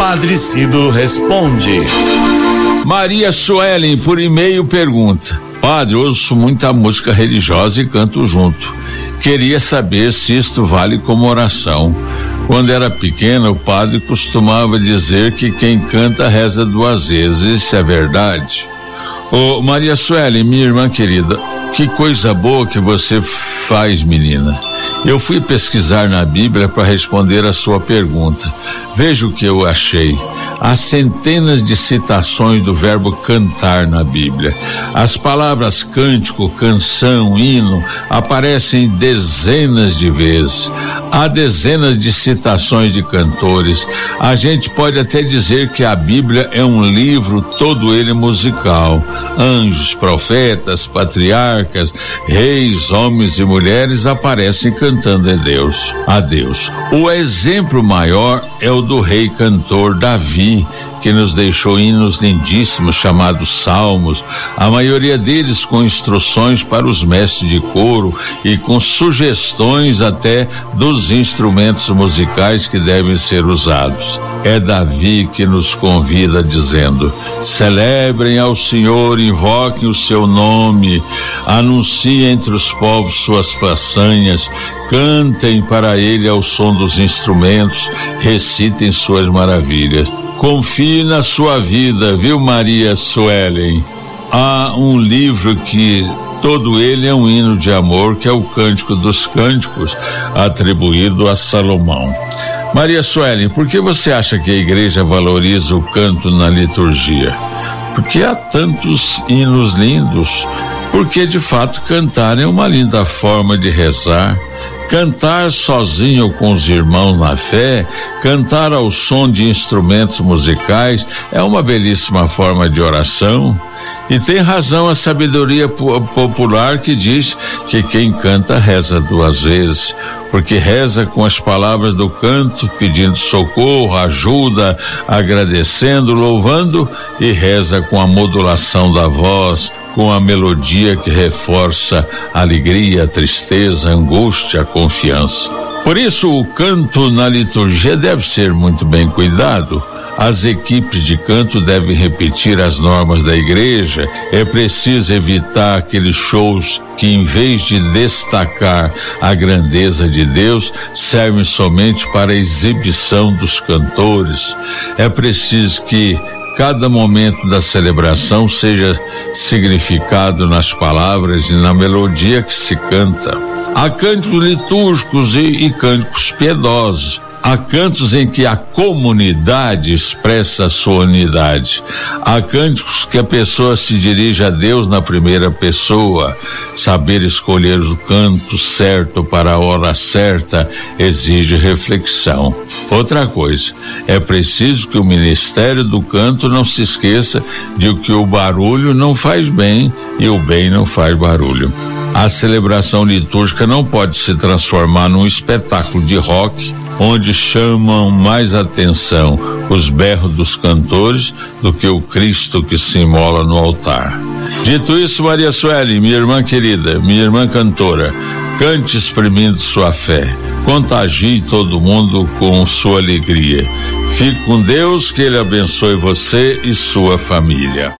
Padre Cido responde. Maria Suelen, por e-mail, pergunta: Padre, ouço muita música religiosa e canto junto. Queria saber se isto vale como oração. Quando era pequena, o padre costumava dizer que quem canta reza duas vezes. Isso é verdade? Ô, Maria Suelen, minha irmã querida, que coisa boa que você faz, menina. Eu fui pesquisar na Bíblia para responder a sua pergunta. Veja o que eu achei. Há centenas de citações do verbo cantar na Bíblia. As palavras cântico, canção, hino aparecem dezenas de vezes. Há dezenas de citações de cantores. A gente pode até dizer que a Bíblia é um livro todo ele musical. Anjos, profetas, patriarcas, reis, homens e mulheres aparecem cantando a Deus, a Deus. O exemplo maior é o do rei cantor Davi, que nos deixou hinos lindíssimos chamados salmos, a maioria deles com instruções para os mestres de coro e com sugestões até dos instrumentos musicais que devem ser usados. É Davi que nos convida dizendo: celebrem ao Senhor, invoquem o seu nome, anunciem entre os povos suas façanhas, cantem para ele ao som dos instrumentos, recitem suas maravilhas. Confie na sua vida, viu, Maria Suelen? Há um livro que todo ele é um hino de amor, que é o Cântico dos Cânticos, atribuído a Salomão. Maria Suelen, por que você acha que a igreja valoriza o canto na liturgia? Porque há tantos hinos lindos. Porque de fato cantar é uma linda forma de rezar Cantar sozinho com os irmãos na fé, cantar ao som de instrumentos musicais é uma belíssima forma de oração. E tem razão a sabedoria popular que diz que quem canta reza duas vezes, porque reza com as palavras do canto, pedindo socorro, ajuda, agradecendo, louvando, e reza com a modulação da voz, com a melodia que reforça a alegria, a tristeza, a angústia, a confiança. Por isso, o canto na liturgia deve ser muito bem cuidado. As equipes de canto devem repetir as normas da igreja. É preciso evitar aqueles shows que, em vez de destacar a grandeza de Deus, servem somente para a exibição dos cantores. É preciso que cada momento da celebração seja significado nas palavras e na melodia que se canta. Há cânticos litúrgicos e, e cânticos piedosos. Há cantos em que a comunidade expressa a sua unidade. Há cânticos que a pessoa se dirige a Deus na primeira pessoa. Saber escolher o canto certo para a hora certa exige reflexão. Outra coisa, é preciso que o ministério do canto não se esqueça de que o barulho não faz bem e o bem não faz barulho. A celebração litúrgica não pode se transformar num espetáculo de rock onde chamam mais atenção os berros dos cantores do que o Cristo que se imola no altar. Dito isso, Maria Sueli, minha irmã querida, minha irmã cantora, cante exprimindo sua fé. Contagie todo mundo com sua alegria. Fique com Deus, que Ele abençoe você e sua família.